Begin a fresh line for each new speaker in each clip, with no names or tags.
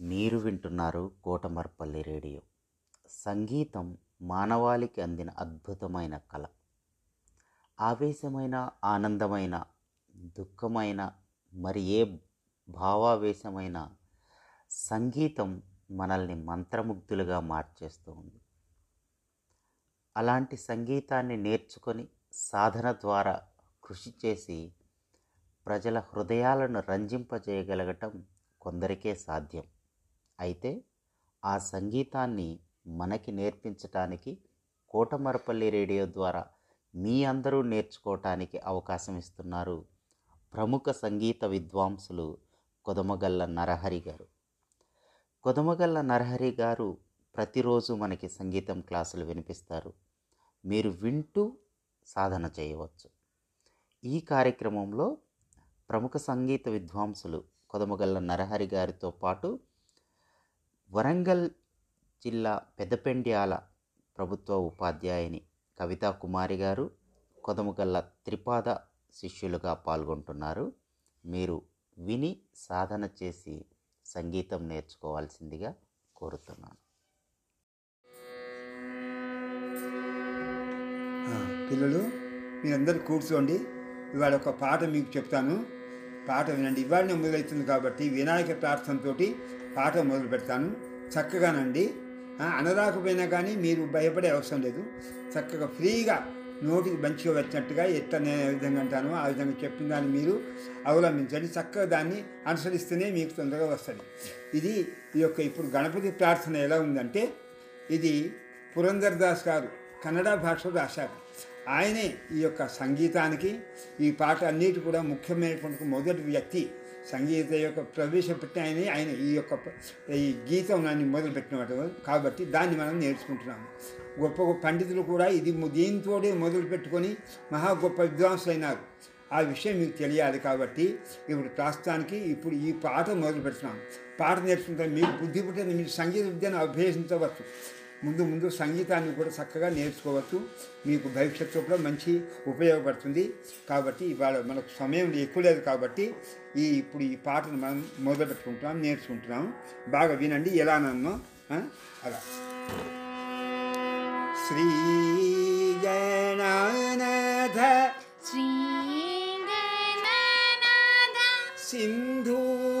మీరు వింటున్నారు కోటమర్పల్లి రేడియో. సంగీతం మానవాళికి అందిన అద్భుతమైన కళ. ఆవేశమైన ఆనందమైన దుఃఖమైన మరి ఏ భావావేశమైన సంగీతం మనల్ని మంత్రముగ్ధులుగా మార్చేస్తూ ఉంది. అలాంటి సంగీతాన్ని నేర్చుకొని సాధన ద్వారా కృషి చేసి ప్రజల హృదయాలను రంజింపజేయగలగటం కొందరికే సాధ్యం. అయితే ఆ సంగీతాన్ని మనకి నేర్పించటానికి కోటమరపల్లి రేడియో ద్వారా మీ అందరూ నేర్చుకోవటానికి అవకాశం ఇస్తున్నారు ప్రముఖ సంగీత విద్వాంసులు కొదమగల్ల నరహరి గారు. కొదమగల్ల నరహరి గారు ప్రతిరోజు మనకి సంగీతం క్లాసులు వినిపిస్తారు. మీరు వింటూ సాధన చేయవచ్చు. ఈ కార్యక్రమంలో ప్రముఖ సంగీత విద్వాంసులు కొదమగల్ల నరహరి గారితో పాటు వరంగల్ జిల్లా పెదపెండ్యాల ప్రభుత్వ ఉపాధ్యాయుని కవితా కుమారి గారు కొదముగల్ల త్రిపాద శిష్యులుగా పాల్గొంటున్నారు. మీరు విని సాధన చేసి సంగీతం నేర్చుకోవాల్సిందిగా కోరుతున్నాను.
పిల్లలు మీరందరూ కూర్చోండి. ఇవాళ ఒక పాట మీకు చెప్తాను. పాట వినండి. ఇవాళనే మొదలవుతుంది కాబట్టి వినాయక ప్రార్థనతో పాట మొదలు పెడతాను. చక్కగానండి అనరాకపోయినా కానీ మీరు భయపడే అవసరం లేదు. చక్కగా ఫ్రీగా నోటికి మంచిగా వచ్చినట్టుగా ఎట్ట నేను ఏ విధంగా అంటానో ఆ విధంగా చెప్పిన దాన్ని మీరు అవలంబించండి. చక్కగా దాన్ని అనుసరిస్తేనే మీకు తొందరగా వస్తుంది. ఇది ఈ యొక్క ఇప్పుడు గణపతి ప్రార్థన ఎలా ఉందంటే ఇది పురంధర్ దాస్ గారు కన్నడ భాషలో రాశారు. ఆయనే ఈ యొక్క సంగీతానికి ఈ పాట అన్నిటి కూడా ముఖ్యమైనటువంటి మొదటి వ్యక్తి. సంగీత యొక్క ప్రవేశపెట్టిన ఆయనే ఆయన ఈ యొక్క ఈ గీతం నన్ను మొదలుపెట్టినవాడు. కాబట్టి దాన్ని మనం నేర్చుకుంటున్నాము. గొప్ప గొప్ప పండితులు కూడా ఇది ము- దీంతోనే మొదలు పెట్టుకొని మహా గొప్ప విద్వాంసులు అయినారు ఆ విషయం మీకు తెలియాలి కాబట్టి ఇప్పుడు ప్రస్తుతానికి ఇప్పుడు ఈ పాట మొదలు పెడుతున్నాం పాట నేర్చుకుంటే మీకు బుద్ధి పుట్టిన మీరు సంగీత విద్యను అభ్యసించవచ్చు. ముందు ముందు సంగీతాన్ని కూడా చక్కగా నేర్చుకోవచ్చు. మీకు భవిష్యత్తులో కూడా మంచి ఉపయోగపడుతుంది. కాబట్టి ఇవాళ మనకు సమయం ఎక్కువ లేదు కాబట్టి ఈ ఇప్పుడు ఈ పాటను మనం మొదలు పెట్టుకుంటున్నాం నేర్చుకుంటున్నాం. బాగా వినండి ఎలా నన్ను అలా. శ్రీ గణానాథ సింధూరవర్ణ
సింధూరవర్ణ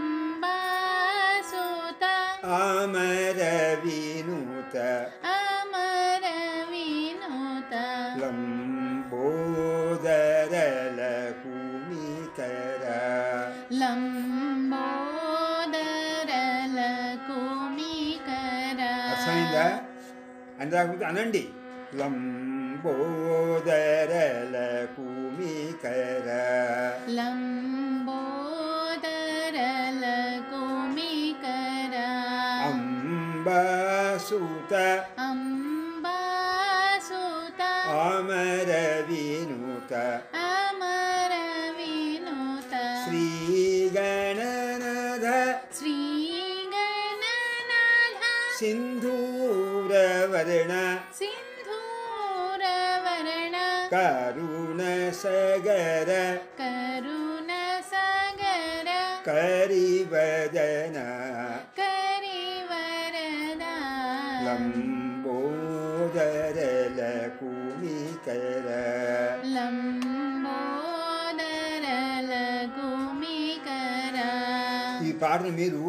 అమర వినుత
అమర వినుత
లంబోదరల కుమికర
లంబోదరల కుమికర
అర్థమైందా? రాకపోతే అనండి. లంబోదరల కుమికర
सूत।
अम्बासूत अमरविनुत।
अमरविनुत।
श्रीगणन
श्रीगणन
सिन्धूरवर्ण। सिन्धूरवर्ण।
करुणसगर। करुणसगर।
करुण
सगर
లంబోదరల కుమికర
లంబోదరల కుమికర
ఈ పాటను మీరు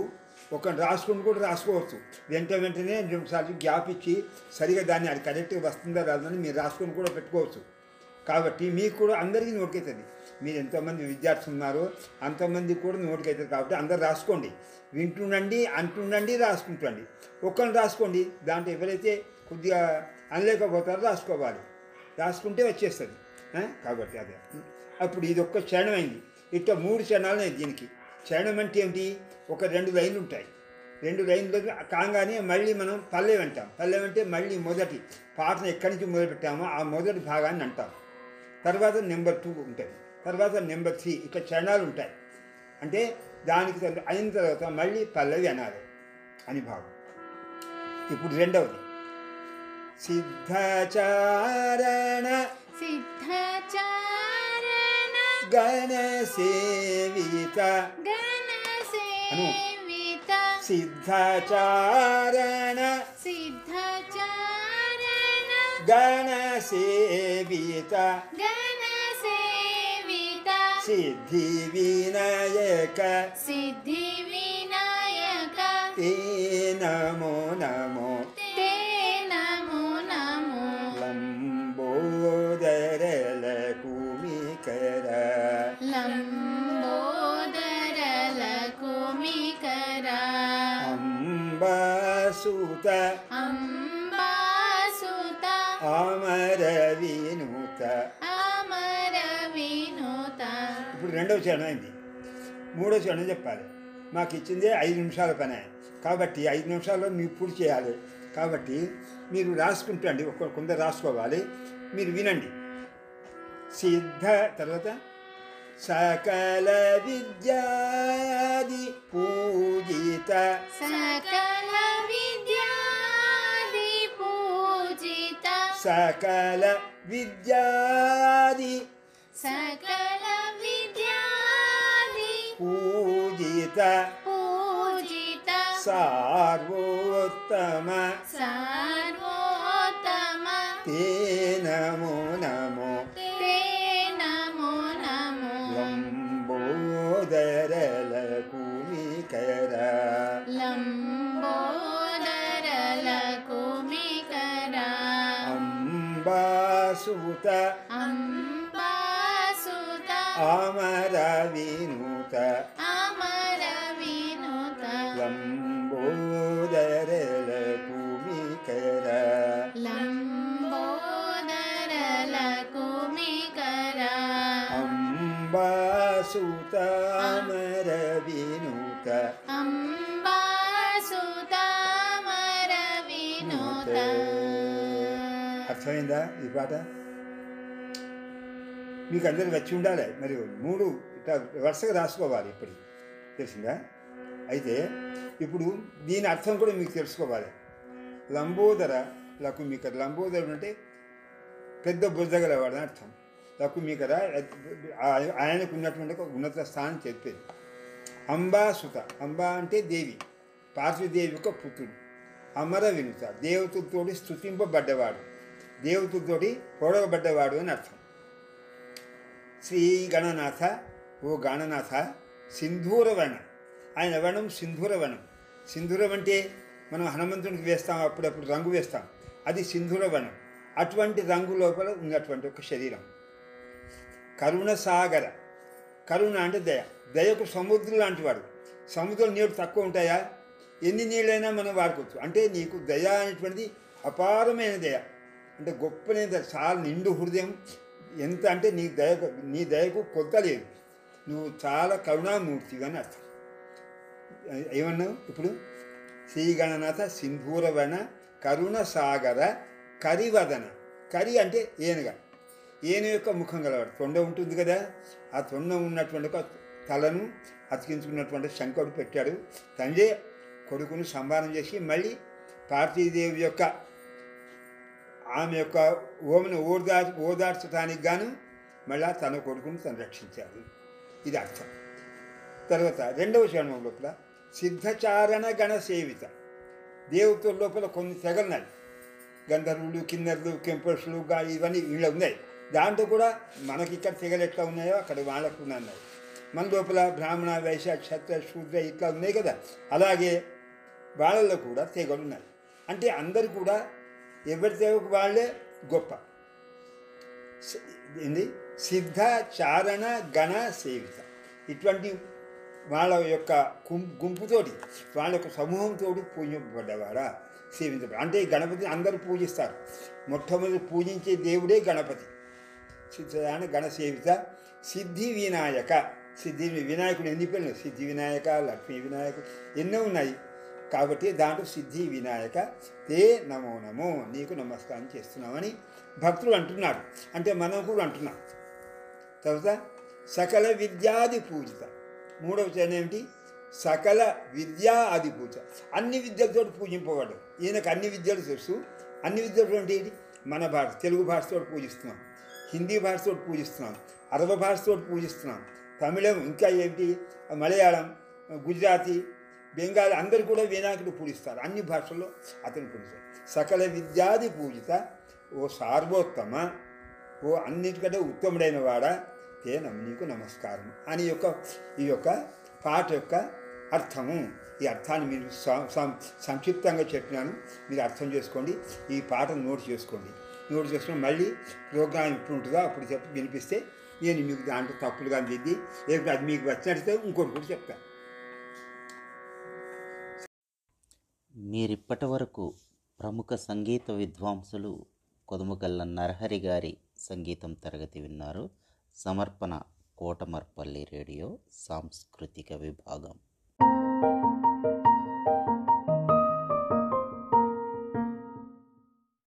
ఒక రాసుకుని కూడా రాసుకోవచ్చు. వెంట వెంటనే రెండు సార్లు గ్యాప్ ఇచ్చి సరిగా దాన్ని అది కరెక్ట్గా వస్తుందా రాదని మీరు రాసుకొని కూడా పెట్టుకోవచ్చు. కాబట్టి మీకు కూడా అందరికీ నోటికైతుంది. మీరు ఎంతోమంది విద్యార్థులు ఉన్నారో అంతమంది కూడా నోటికైతుంది కాబట్టి అందరు రాసుకోండి. వింటుండండి అంటుండండి రాసుకుంటుండండి. ఒక్కరిని రాసుకోండి. దాంట్లో ఎవరైతే కొద్దిగా అనలేకపోతారో రాసుకోవాలి. రాసుకుంటే వచ్చేస్తుంది. కాబట్టి అదే. అప్పుడు ఇది ఒక్క క్షణమైంది ఇట్లా మూడు క్షణాలు దీనికి. క్షణం అంటే ఏంటి ఒక రెండు లైన్లు ఉంటాయి. రెండు లైన్లు కాగానే మళ్ళీ మనం పల్లె అంటాం. పల్లె అంటే మళ్ళీ మొదటి పాటను ఎక్కడి నుంచి మొదలు పెట్టామో ఆ మొదటి భాగాన్ని అంటాం. తర్వాత నెంబర్ టూ ఉంటుంది తర్వాత నెంబర్ త్రీ ఇట్లా చరణాలు ఉంటాయి. అంటే దానికి అయిన తర్వాత మళ్ళీ పల్లవి అనాలి అని భావం. ఇప్పుడు రెండవది. సిద్ధాచారణ
సిద్ధచారణ
గణ సేవిత సిద్ధాచారణ
సిద్ధచారణ
గణ సేవిత
గణసేవిత
సిద్ధి
गणसेविता। गणसेविता।
सिद्धिविनायक। सिद्धिविनायक। ते
नमो नमो। ते
नमो नमो।
लम् बोदरल
कोमिकरा
लम्
बोदरल कोमिकरा
అమర వినుత
ఇప్పుడు రెండవ చరణం అయింది. మూడో చరణం చెప్పాలి. మాకు ఇచ్చిందే ఐదు నిమిషాల పని. కాబట్టి ఐదు నిమిషాల్లో మీరు పూర్తి చేయాలి. కాబట్టి మీరు రాసుకుంటండి ఒక కొందరు రాసుకోవాలి. మీరు వినండి. సిద్ధ తర్వాత సకల విద్యాది పూజిత.
సకల విద్యాది सकल
विद्यादि सकल विद्यादि
पूजित पूजित सार्वोत्तम
सार्वोत्तम ते
नमो नमः
అంబాసుత
అంబాసుత
అమర వినుత
అమర వినుత
లంబోదరల కుమికర
లంబోదరల కుమికర
అంబాసుత అమర వినుత
అంబాసుత
అర్థమైందా ఈ పాట? మీకు అందరికి వచ్చి ఉండాలి. మరి మూడు ఇట్లా వరుసగా రాసుకోవాలి ఇప్పుడు తెలిసిందా? అయితే ఇప్పుడు దీని అర్థం కూడా మీకు తెలుసుకోవాలి. లంబోదర లకు మీ కదా లంబోదరుడు అంటే పెద్ద బుద్ధగలవాడు అని అర్థం. లకు మీ కదా ఆయనకు ఉన్నటువంటి ఒక ఉన్నత స్థానం చెప్పేది. అంబాసుత అంబా అంటే దేవి. పార్వతీదేవి యొక్క పుత్రుడు. అమర వినుత. దేవతలతోటి స్థుతింపబడ్డవాడు దేవతలతోటి పొడవబడ్డవాడు అని అర్థం. శ్రీ గణనాథ ఓ గణనాథ సింధూర వర్ణం ఆయన వర్ణం సింధూర సింధూరం అంటే మనం హనుమంతునికి వేస్తాం అప్పుడప్పుడు రంగు వేస్తాం. అది సింధూర అటువంటి రంగు లోపల ఉన్నటువంటి ఒక శరీరం. కరుణ సాగర. కరుణ అంటే దయ. దయకు సముద్రం లాంటి వాడు. సముద్రం నీళ్ళు తక్కువ ఉంటాయా? ఎన్ని నీళ్ళైనా మనం వాడుకోవచ్చు. అంటే నీకు దయ అనేటువంటిది అపారమైన దయ. అంటే గొప్పనే దయ చాలా నిండు హృదయం. ఎంత అంటే నీ దయకు నీ దయకు కొత్త లేదు. నువ్వు చాలా కరుణామూర్తిగా అని అర్థం. ఏమన్నావు ఇప్పుడు? శ్రీగణనాథ సింధూరవన కరుణ సాగర కరివదన. కరి అంటే ఏనుగ. ఏను యొక్క ముఖం గలవాడు. తొండ ఉంటుంది కదా. ఆ తొండ ఉన్నటువంటి తలను అతికించుకున్నటువంటి శంకరుడు పెట్టాడు. తండ్రి కొడుకును సంహారం చేసి మళ్ళీ పార్వతీదేవి యొక్క ఆమె యొక్క ఓమను ఓదా ఓదార్చడానికి గాను మళ్ళా తన కొడుకును సంరక్షించాడు ఇది అర్థం. తర్వాత రెండవ చరణం లోపల సిద్ధచారణ గణ సేవిత. దేవతల లోపల కొన్ని తెగలున్నాయి. గంధర్వులు కిన్నెర్లు కెంపర్సులు ఇవన్నీ వీళ్ళు ఉన్నాయి. దాంట్లో కూడా మనకి ఇక్కడ తెగలు ఎట్లా ఉన్నాయో అక్కడ వాళ్ళకు ఉన్నాయి. మన లోపల బ్రాహ్మణ వైశ్య క్షత్ర శూద్ర ఇట్లా ఉన్నాయి కదా. అలాగే వాళ్ళల్లో కూడా తెగలు ఉన్నాయి. అంటే అందరు కూడా ఎవరి తెగకు వాళ్ళే గొప్ప. ఏంది? సిద్ధ చారణ గణ సేవిత. ఇటువంటి వాళ్ళ యొక్క గుంపుతోటి వాళ్ళ యొక్క సమూహంతో పూజింపబడ్డవారా సేవించబడి అంటే గణపతిని అందరూ పూజిస్తారు. మొట్టమొదటి పూజించే దేవుడే గణపతి. సిద్ధదాన గణ సేవిత. సిద్ధి వినాయక. సిద్ధి వినాయకుడు ఎన్ని పేర్లు? సిద్ధి వినాయక లక్ష్మీ వినాయక ఎన్నో ఉన్నాయి. కాబట్టి దాంట్లో సిద్ధి వినాయక తే నమో నమో నీకు నమస్కారం చేస్తున్నామని భక్తులు అంటున్నారు అంటే మనం కూడా అంటున్నాం. తర్వాత సకల విద్యాది పూజిత. మూడవ చరణ ఏమిటి? సకల విద్యా ఆది పూజ అన్ని విద్యలతో పూజింపబడ్డాడు. ఈయనకు అన్ని విద్యలు తెలుసు. అన్ని విద్యలు అంటే ఏంటి? మన భాష తెలుగు భాషతో పూజిస్తున్నాం. హిందీ భాషతో పూజిస్తున్నాం. అరబ భాషతో పూజిస్తున్నాం. తమిళం ఇంకా ఏంటి? మలయాళం గుజరాతీ బెంగాల్ అందరు కూడా వినాయకుడు పూజిస్తారు. అన్ని భాషల్లో అతను పూజిస్తారు. సకల విద్యాది పూజిత ఓ సార్వోత్తమ ఓ అన్నిటికంటే ఉత్తముడైన వాడా ఏ నీకు నమస్కారం అని యొక్క ఈ యొక్క పాట యొక్క అర్థము. ఈ అర్థాన్ని మీరు సంక్షిప్తంగా చెప్పినాను. మీరు అర్థం చేసుకోండి. ఈ పాటను నోట్ చేసుకోండి. నోట్ చేసుకుని మళ్ళీ ప్రోగ్రామ్ ఎప్పుడు ఉంటుందో అప్పుడు చెప్పి వినిపిస్తే నేను మీకు దాంట్లో తప్పులుగా దిద్ది లేకపోతే అది మీకు వచ్చినట్టు ఇంకోటి కూడా చెప్తాను
మీరిప్పటి వరకు ప్రముఖ సంగీత విద్వాంసులు కొదుమగల్ల నరహరి గారి సంగీతం తరగతి విన్నారు. సమర్పణ కోటమర్పల్లి రేడియో సాంస్కృతిక విభాగం.